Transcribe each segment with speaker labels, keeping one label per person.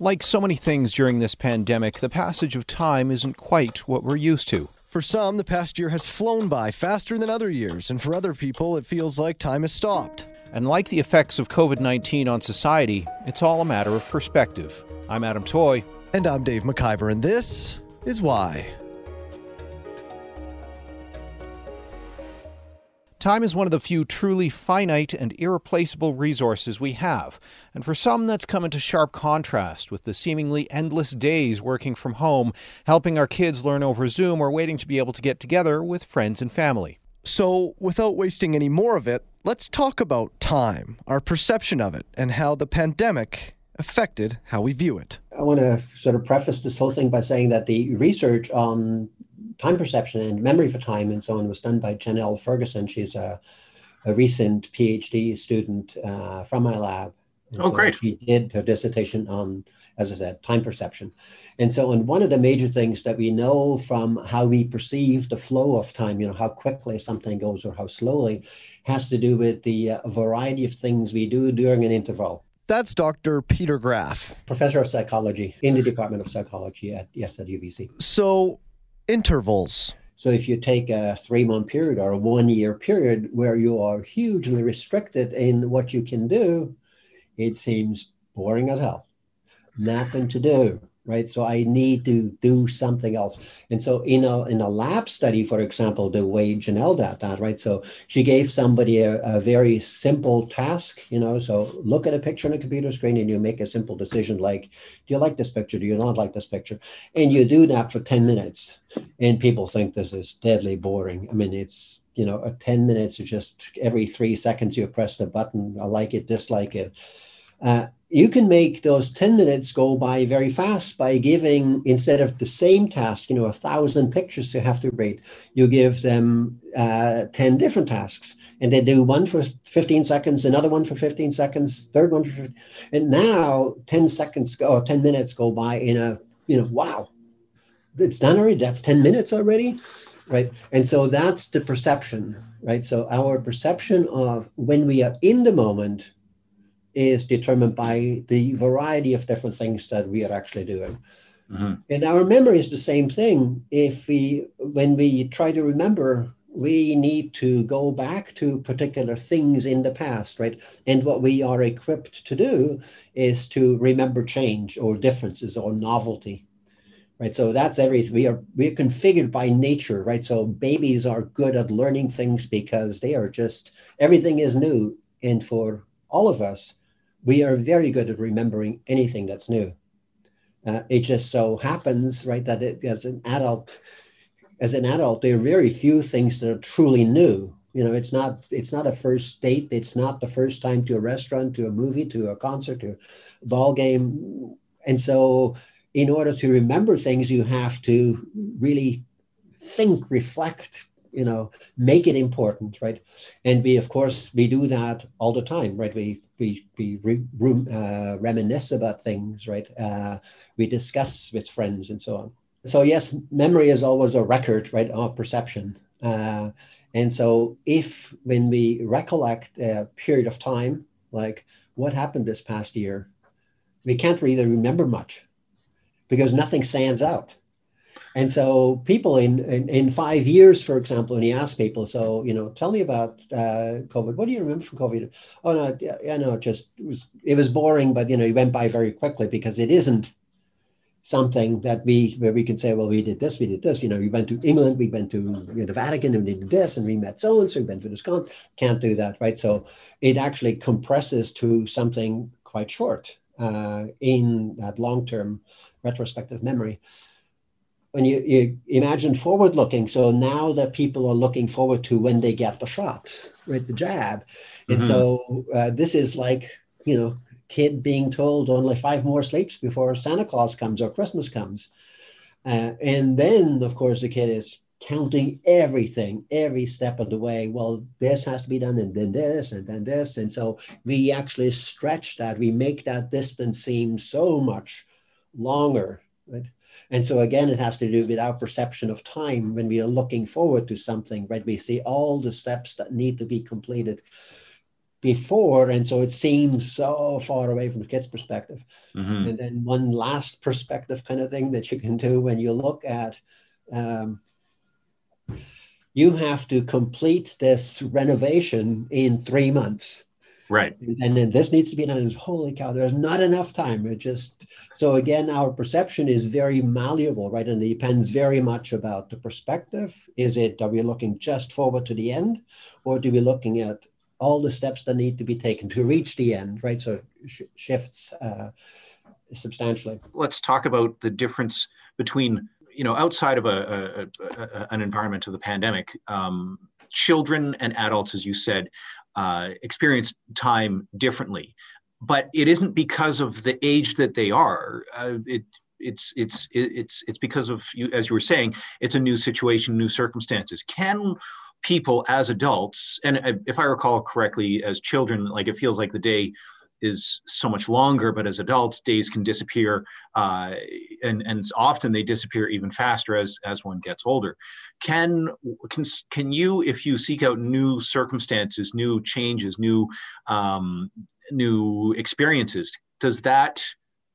Speaker 1: Like so many things during this pandemic, the passage of time isn't quite what we're used to.
Speaker 2: For some, the past year has flown by faster than other years, and for other people, it feels like time has stopped.
Speaker 1: And like the effects of COVID 19 on society, it's all a matter of perspective. I'm Adam Toy.
Speaker 2: And I'm Dave McIvor, and this is why.
Speaker 1: Time is one of the few truly finite and irreplaceable resources we have, and for some that's come into sharp contrast with the seemingly endless days working from home, helping our kids learn over Zoom, or waiting to be able to get together with friends and family.
Speaker 2: So, without wasting any more of it, let's talk about time, our perception of it, and how the pandemic affected how we view it.
Speaker 3: I want to sort of preface this whole thing by saying that the research on time perception and memory for time and so on was done by Janelle Ferguson. She's a, a recent PhD student uh, from my lab.
Speaker 4: And oh, so great.
Speaker 3: She did her dissertation on, as I said, time perception. And so, and one of the major things that we know from how we perceive the flow of time, you know, how quickly something goes or how slowly, has to do with the uh, variety of things we do during an interval.
Speaker 2: That's Dr. Peter Graf,
Speaker 3: professor of psychology in the Department of Psychology at yes at UBC.
Speaker 2: So, intervals.
Speaker 3: So if you take a three month period or a one year period where you are hugely restricted in what you can do, it seems boring as hell. Nothing to do right? So I need to do something else. And so in a in a lab study, for example, the way Janelle did that, right? So she gave somebody a, a, very simple task, you know. So look at a picture on a computer screen and you make a simple decision like, do you like this picture? Do you not like this picture? And you do that for 10 minutes. And people think this is deadly boring. I mean, it's you know, a 10 minutes or just every three seconds you press the button, I like it, dislike it. Uh, you can make those 10 minutes go by very fast by giving instead of the same task you know a thousand pictures to have to rate you give them uh, 10 different tasks. And they do one for 15 seconds another one for 15 seconds third one for 15, and now 10 seconds go or 10 minutes go by in a you know wow it's done already that's 10 minutes already right? And so that's the perception right? So our perception of when we are in the moment is determined by the variety of different things that we are actually doing. Mm-hmm. And our memory is the same thing. If we, when we try to remember, we need to go back to particular things in the past, right? And what we are equipped to do is to remember change or differences or novelty, right? So that's everything. We are we are configured by nature, right? So babies are good at learning things because they are just everything is new, and for all of us, we are very good at remembering anything that's new. Uh, it just so happens, right, that it, as an adult, as an adult, there are very few things that are truly new. You know, it's not it's not a first date. It's not the first time to a restaurant, to a movie, to a concert, to a ball game. And so, in order to remember things, you have to really think, reflect, you know make it important right and we of course we do that all the time right we we we re, uh, reminisce about things right? Uh, we discuss with friends and so on. So yes memory is always a record right of perception. Uh, and so if when we recollect a period of time like what happened this past year we can't really remember much because nothing stands out and so people in, in, in, five years, for example, when you ask people, so, you know, tell me about uh, COVID. What do you remember from COVID? Oh, no, yeah, no, just, it was, it was boring, but, you know, it went by very quickly because it isn't something that we, where we can say, well, we did this, we did this, you know, we went to England, we went to you know, the Vatican and we did this and we met so-and-so, we went to this con, can't do that, right? So it actually compresses to something quite short uh, in that long-term retrospective memory when you, you imagine forward looking, so now that people are looking forward to when they get the shot, right, the jab. And mm-hmm. so uh, this is like, you know, kid being told only five more sleeps before Santa Claus comes or Christmas comes. Uh, and then, of course, the kid is counting everything, every step of the way. Well, this has to be done, and then this, and then this. And so we actually stretch that, we make that distance seem so much longer. Right? And so again, it has to do with our perception of time when we are looking forward to something, right? We see all the steps that need to be completed before, and so it seems so far away from the kid's perspective.
Speaker 1: Mhm.
Speaker 3: And then one last perspective kind of thing that you can do when you look at um, you have to complete this renovation in three months.
Speaker 1: Right.
Speaker 3: And then this needs to be done. Holy cow, there's not enough time. It just so again, our perception is very malleable, right? And it depends very much about the perspective. Is it are we looking just forward to the end, or do we looking at all the steps that need to be taken to reach the end, right? So sh- shifts uh, substantially.
Speaker 1: let's talk about the difference between you know outside of a, a, a an environment of the pandemic um, children and adults as you said uh, experience time differently. But it isn't because of the age that they are. Uh, it it's it's it's it's because of you as you were saying it's a new situation new circumstances. Can people as adults and if i recall correctly as children like it feels like the day is so much longer, but as adults, days can disappear, uh, and and often they disappear even faster as as one gets older. Can can can you, if you seek out new circumstances, new changes, new um, new experiences, does that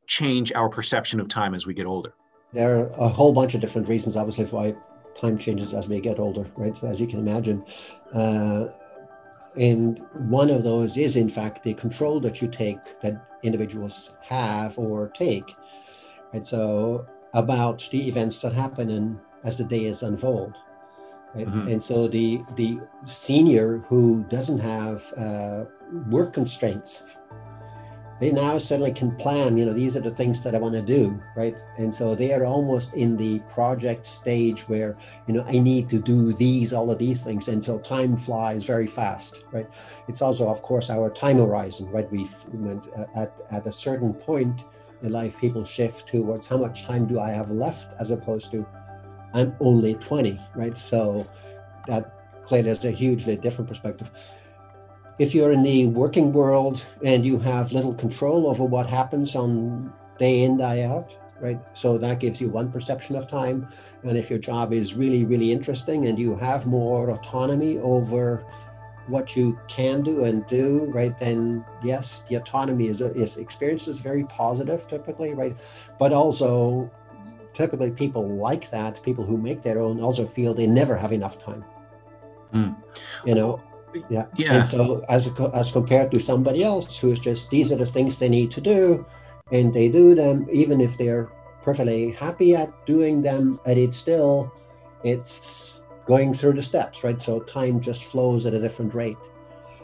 Speaker 1: change our perception of time as we get older?
Speaker 3: There are a whole bunch of different reasons, obviously, why time changes as we get older, right? So as you can imagine. Uh, and one of those is, in fact, the control that you take that individuals have or take. And so, about the events that happen and as the days unfold. Right?
Speaker 1: Mhm.
Speaker 3: And so, the the senior who doesn't have uh, work constraints, they now suddenly can plan. You know, these are the things that I want to do, right? And so they are almost in the project stage where you know i need to do these all of these things until time flies very fast right it's also of course our time horizon right we uh, at, at a certain point in life people shift towards how much time do i have left as opposed to i'm only 20 right so that clearly is a hugely different perspective if you're in the working world and you have little control over what happens on day in day out right so that gives you one perception of time and if your job is really, really interesting and you have more autonomy over what you can do and do, right, then yes, the autonomy is, is experienced as very positive typically, right? But also, typically people like that, people who make their own also feel they never have enough time.
Speaker 1: Hmm.
Speaker 3: You know, yeah.
Speaker 1: Yeah.
Speaker 3: And so, as a, as compared to somebody else who's just these are the things they need to do, and they do them, even if they're perfectly happy at doing them, and it's still, it's going through the steps, right? So time just flows at a different rate,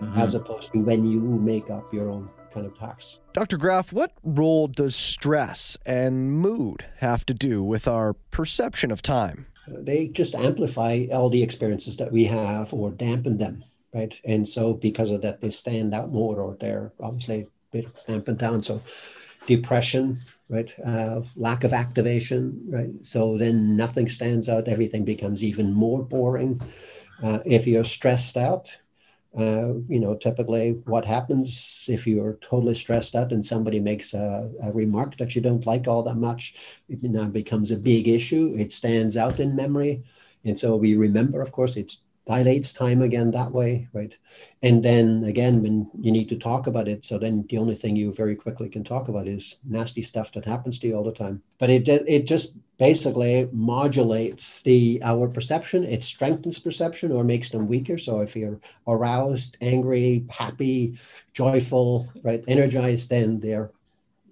Speaker 1: Mhm.
Speaker 3: as opposed to when you make up your own kind of tasks.
Speaker 2: Dr. Graf, what role does stress and mood have to do with our perception of time?
Speaker 3: they just amplify all the experiences that we have or dampen them, right? And so because of that, they stand out more or they're obviously a bit dampened down. So depression, right? Uh, lack of activation, right? So then nothing stands out. Everything becomes even more boring. Uh, if you're stressed out, uh, you know, typically what happens if you're totally stressed out and somebody makes a, a remark that you don't like all that much, it now becomes a big issue. It stands out in memory. And so we remember, of course, it dilates time again that way, right? And then again, when you need to talk about it, so then the only thing you very quickly can talk about is nasty stuff that happens to you all the time. But it it just basically modulates the our perception. It strengthens perception or makes them weaker. So if you're aroused, angry, happy, joyful, right, energized, then they're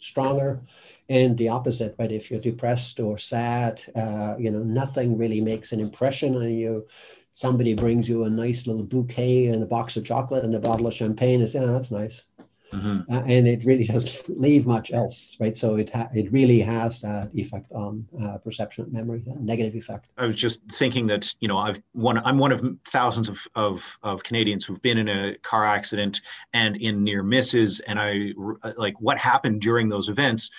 Speaker 3: stronger and the opposite but if you're depressed or sad uh, you know nothing really makes an impression on you. Somebody brings you a nice little bouquet and a box of chocolate and a bottle of champagne and say oh, that's nice
Speaker 1: Mhm.
Speaker 3: uh, and it really doesn't leave much else right so it ha- it really has that effect on uh, perception of memory that negative effect
Speaker 1: I was just thinking that you know I've one I'm one of thousands of, of of Canadians who've been in a car accident and in near misses, and I like what happened during those events.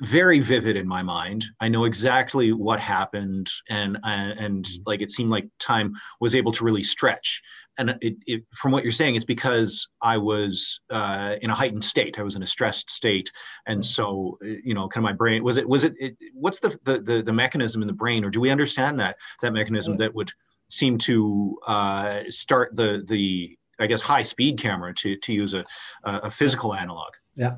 Speaker 1: Very vivid in my mind. I know exactly what happened, and and, and like it seemed like time was able to really stretch. And it, it, from what you're saying, it's because I was uh, in a heightened state. I was in a stressed state, and so uh, you know, kind of my brain was it was it, it what's the, the the the mechanism in the brain, or do we understand that that mechanism that would seem to uh, start the the I guess, high speed camera to to use a a physical analog.
Speaker 3: Yeah,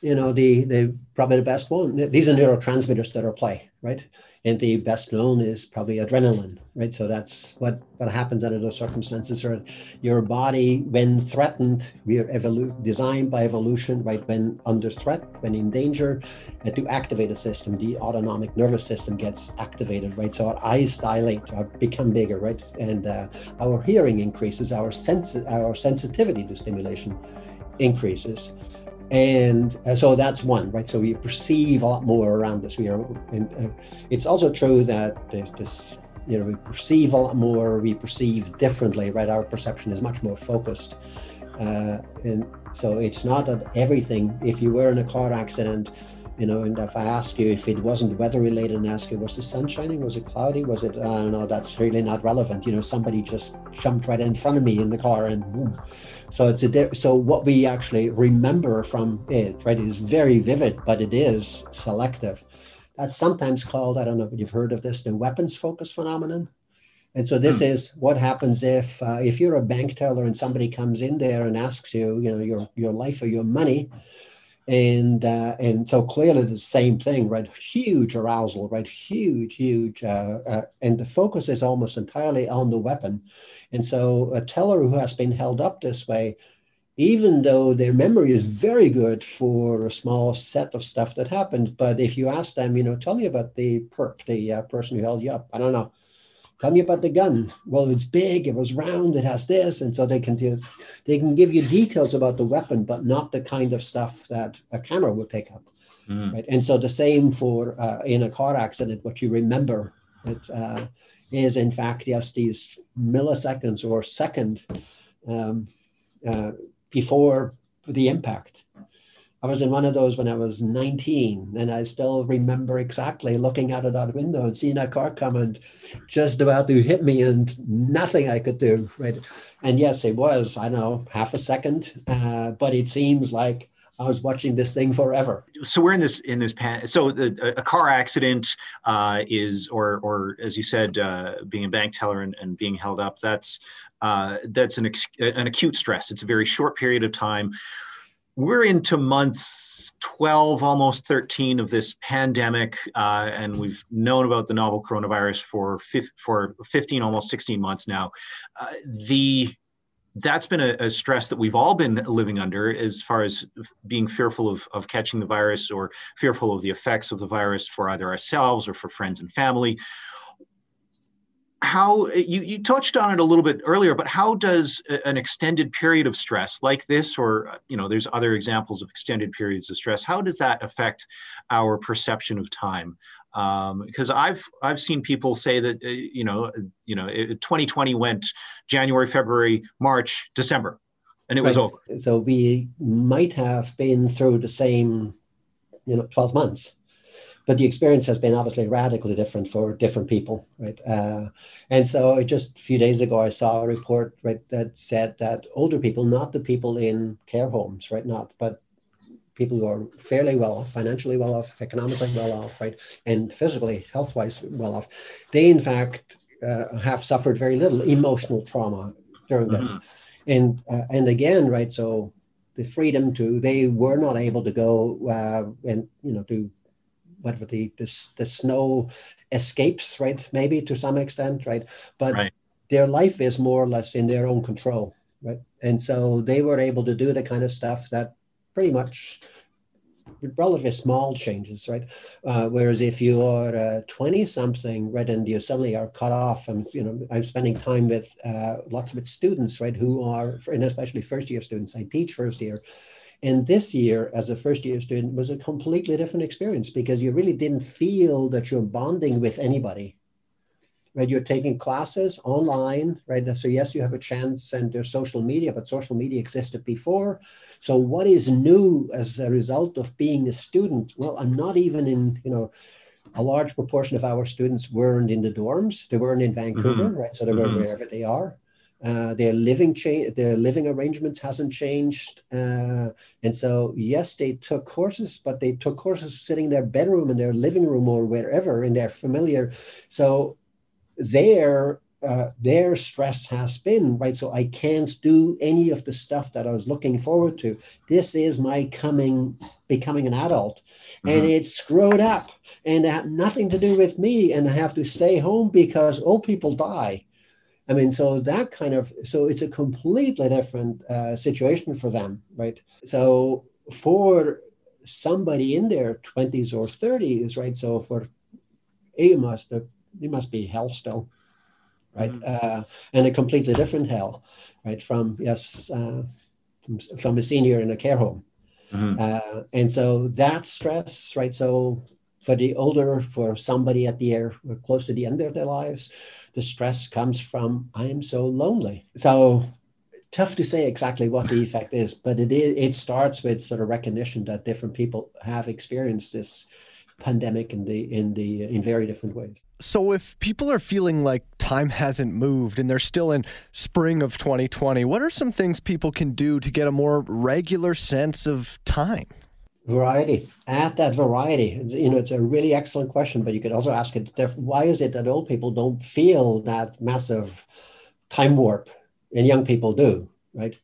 Speaker 3: you know the the probably the best one. These are neurotransmitters that are play, right? And the best known is probably adrenaline right? So that's what what happens under those circumstances. Or your body when threatened we are evolu- designed by evolution right? When under threat when in danger uh, to activate a system the autonomic nervous system gets activated right? So our eyes dilate or become bigger right? And uh, our hearing increases our sense our sensitivity to stimulation increases and uh, so that's one right? So we perceive a lot more around us. We are and uh, it's also true that there's this you know we perceive a lot more we perceive differently right? Our perception is much more focused uh, and so it's not that everything if you were in a car accident you know, and if I ask you if it wasn't weather related and ask you, was the sun shining? Was it cloudy? Was it, I don't know, that's really not relevant. You know, somebody just jumped right in front of me in the car and boom. So it's a, so what we actually remember from it, right, is very vivid, but it is selective. That's sometimes called, I don't know if you've heard of this, the weapons focus phenomenon. And so this hmm. is what happens if uh, if you're a bank teller and somebody comes in there and asks you, you know, your your life or your money, and uh, and so clearly the same thing, right? Huge arousal, right? Huge, huge, uh, uh, and the focus is almost entirely on the weapon, and so a teller who has been held up this way, even though their memory is very good for a small set of stuff that happened, but if you ask them, you know, tell me about the perp, the uh, person who held you up, I don't know Tell me about the gun. Well, it's big, it was round, it has this, and so they can do, they can give you details about the weapon, but not the kind of stuff that a camera would pick up. Mm. Right? And so the same for uh, in a car accident, what you remember it, uh, is in fact yes these milliseconds or second um, uh, before the impact. I was in one of those when I was 19, and I still remember exactly looking out of that window and seeing a car come and just about to hit me, and nothing I could do. Right, and yes, it was. I know half a second, uh, but it seems like I was watching this thing forever.
Speaker 1: So we're in this in this pan. So the, a car accident uh, is, or or as you said, uh, being a bank teller and, and being held up. That's uh, that's an ex- an acute stress. It's a very short period of time we're into month 12, almost 13 of this pandemic, uh, and we've known about the novel coronavirus for for 15, almost 16 months now. Uh, the that's been a, a, stress that we've all been living under as far as being fearful of, of catching the virus or fearful of the effects of the virus for either ourselves or for friends and family how you, you touched on it a little bit earlier but how does an extended period of stress like this or you know there's other examples of extended periods of stress how does that affect our perception of time? Um, because I've I've seen people say that uh, you know you know 2020 went January February March December and it right. was over.
Speaker 3: So we might have been through the same you know 12 months but the experience has been obviously radically different for different people, right? Uh, and so just a few days ago, I saw a report right that said that older people, not the people in care homes, right, not but people who are fairly well off, financially well off, economically well off, right, and physically, health-wise well off, they in fact uh, have suffered very little emotional trauma during this. Mm-hmm. And uh, and again, right, so the freedom to they were not able to go uh, and you know do whatever the this the snow escapes, right? Maybe to some extent, right? But right. their life is more or less in their own control, right? And so they were able to do the kind of stuff that pretty much relatively small changes, right? Uh, whereas if you are 20 something, right, and you suddenly are cut off, and you know, I'm spending time with uh, lots of its students, right, who are, and especially first year students. I teach first year, and this year, as a first year student, was a completely different experience because you really didn't feel that you're bonding with anybody. Right, you're taking classes online, right? So yes, you have a chance, and there's social media, but social media existed before. So what is new as a result of being a student? Well, I'm not even in, you know, a large proportion of our students weren't in the dorms. They weren't in Vancouver, mm-hmm. right? So they were mm-hmm. wherever they are. Uh, their living change, their living arrangement hasn't changed, uh, and so yes, they took courses, but they took courses sitting in their bedroom, in their living room, or wherever in their familiar. So their uh, their stress has been, right? So I can't do any of the stuff that I was looking forward to. This is my coming, becoming an adult, mm-hmm. and it's screwed up, and it had nothing to do with me, and I have to stay home because old people die. I mean, so that kind of, so it's a completely different uh, situation for them, right? So for somebody in their 20s or 30s, right? So for you must, it must be hell still right? Mm-hmm. Uh, and a completely different hell, right? From yes, uh, from, from a senior in a care home, mm-hmm. uh, and so that stress, right? So for the older, for somebody at the air close to the end of their lives, the stress comes from I am so lonely. So tough to say exactly what the effect is, but it is, it starts with sort of recognition that different people have experienced this pandemic in the in the in very different ways.
Speaker 2: So if people are feeling like time hasn't moved and they're still in spring of 2020, what are some things people can do to get a more regular sense of time?
Speaker 3: Variety. Add that variety. It's, you know, it's a really excellent question, but you could also ask it: Why is it that old people don't feel that massive time warp, and young people do, right?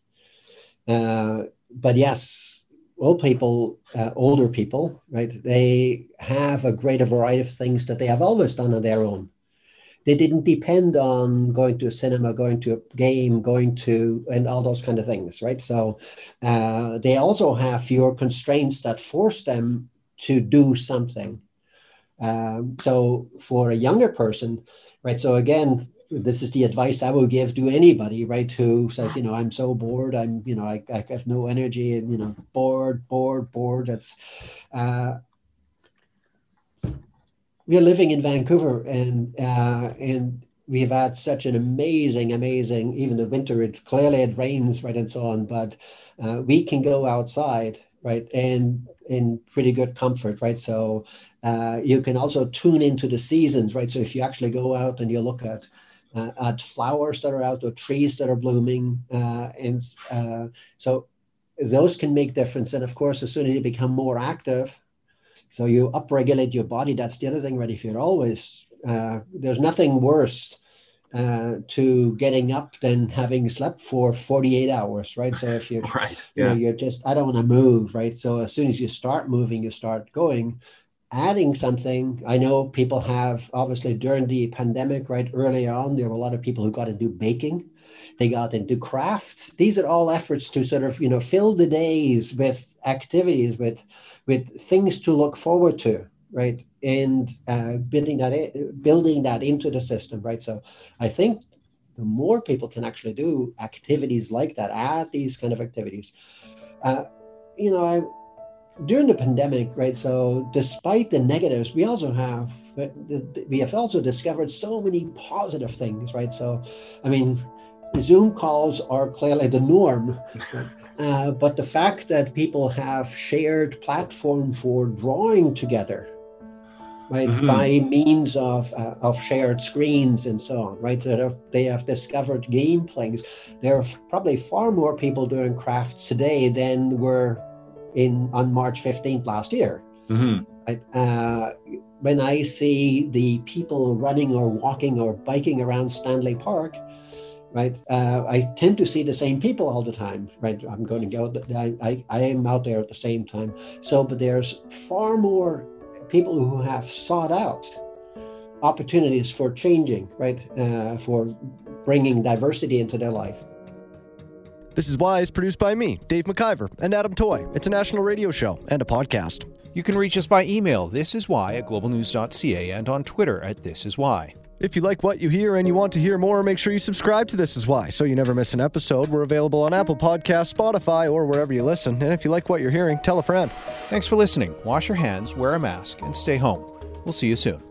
Speaker 3: Uh, but yes, old people, uh, older people, right? They have a greater variety of things that they have always done on their own. They didn't depend on going to a cinema, going to a game, going to, and all those kind of things, right? So uh, they also have fewer constraints that force them to do something. Um, so for a younger person, right? So again, this is the advice I would give to anybody, right? Who says, you know, I'm so bored, I'm, you know, I, I have no energy, and you know, bored, bored, bored. That's uh, we are living in Vancouver, and uh, and we've had such an amazing, amazing. Even the winter, it clearly it rains, right, and so on. But uh, we can go outside, right, and in pretty good comfort, right? So uh, you can also tune into the seasons, right? So if you actually go out and you look at uh, at flowers that are out or trees that are blooming. Uh, and uh, so those can make difference. And of course, as soon as you become more active, so you upregulate your body. That's the other thing, right? If you're always, uh, there's nothing worse uh, to getting up than having slept for 48 hours, right? So if you're, right, yeah. you know, you're just, I don't want to move, right? So as soon as you start moving, you start going, adding something. I know people have obviously during the pandemic, right early on, there were a lot of people who got into baking, they got into crafts. These are all efforts to sort of you know fill the days with activities, with with things to look forward to, right? And uh, building that in, building that into the system, right? So I think the more people can actually do activities like that, add these kind of activities. Uh, you know, I during the pandemic, right? So, despite the negatives, we also have we have also discovered so many positive things, right? So, I mean, Zoom calls are clearly the norm, uh, but the fact that people have shared platform for drawing together, right, mm-hmm. by means of uh, of shared screens and so on, right? That have, they have discovered game plays. There are probably far more people doing crafts today than were in on March 15th last year. Mm-hmm. I, uh, when I see the people running or walking or biking around Stanley Park, right, uh, I tend to see the same people all the time, right? I'm going to go, I, I, I am out there at the same time. So, but there's far more people who have sought out opportunities for changing, right, uh, for bringing diversity into their life.
Speaker 2: This is Why is produced by me, Dave McIvor, and Adam Toy. It's a national radio show and a podcast.
Speaker 1: You can reach us by email, this is why at globalnews.ca and on Twitter at this is why.
Speaker 2: If you like what you hear and you want to hear more, make sure you subscribe to This Is Why so you never miss an episode. We're available on Apple Podcasts, Spotify, or wherever you listen. And if you like what you're hearing, tell a friend.
Speaker 1: Thanks for listening. Wash your hands, wear a mask, and stay home. We'll see you soon.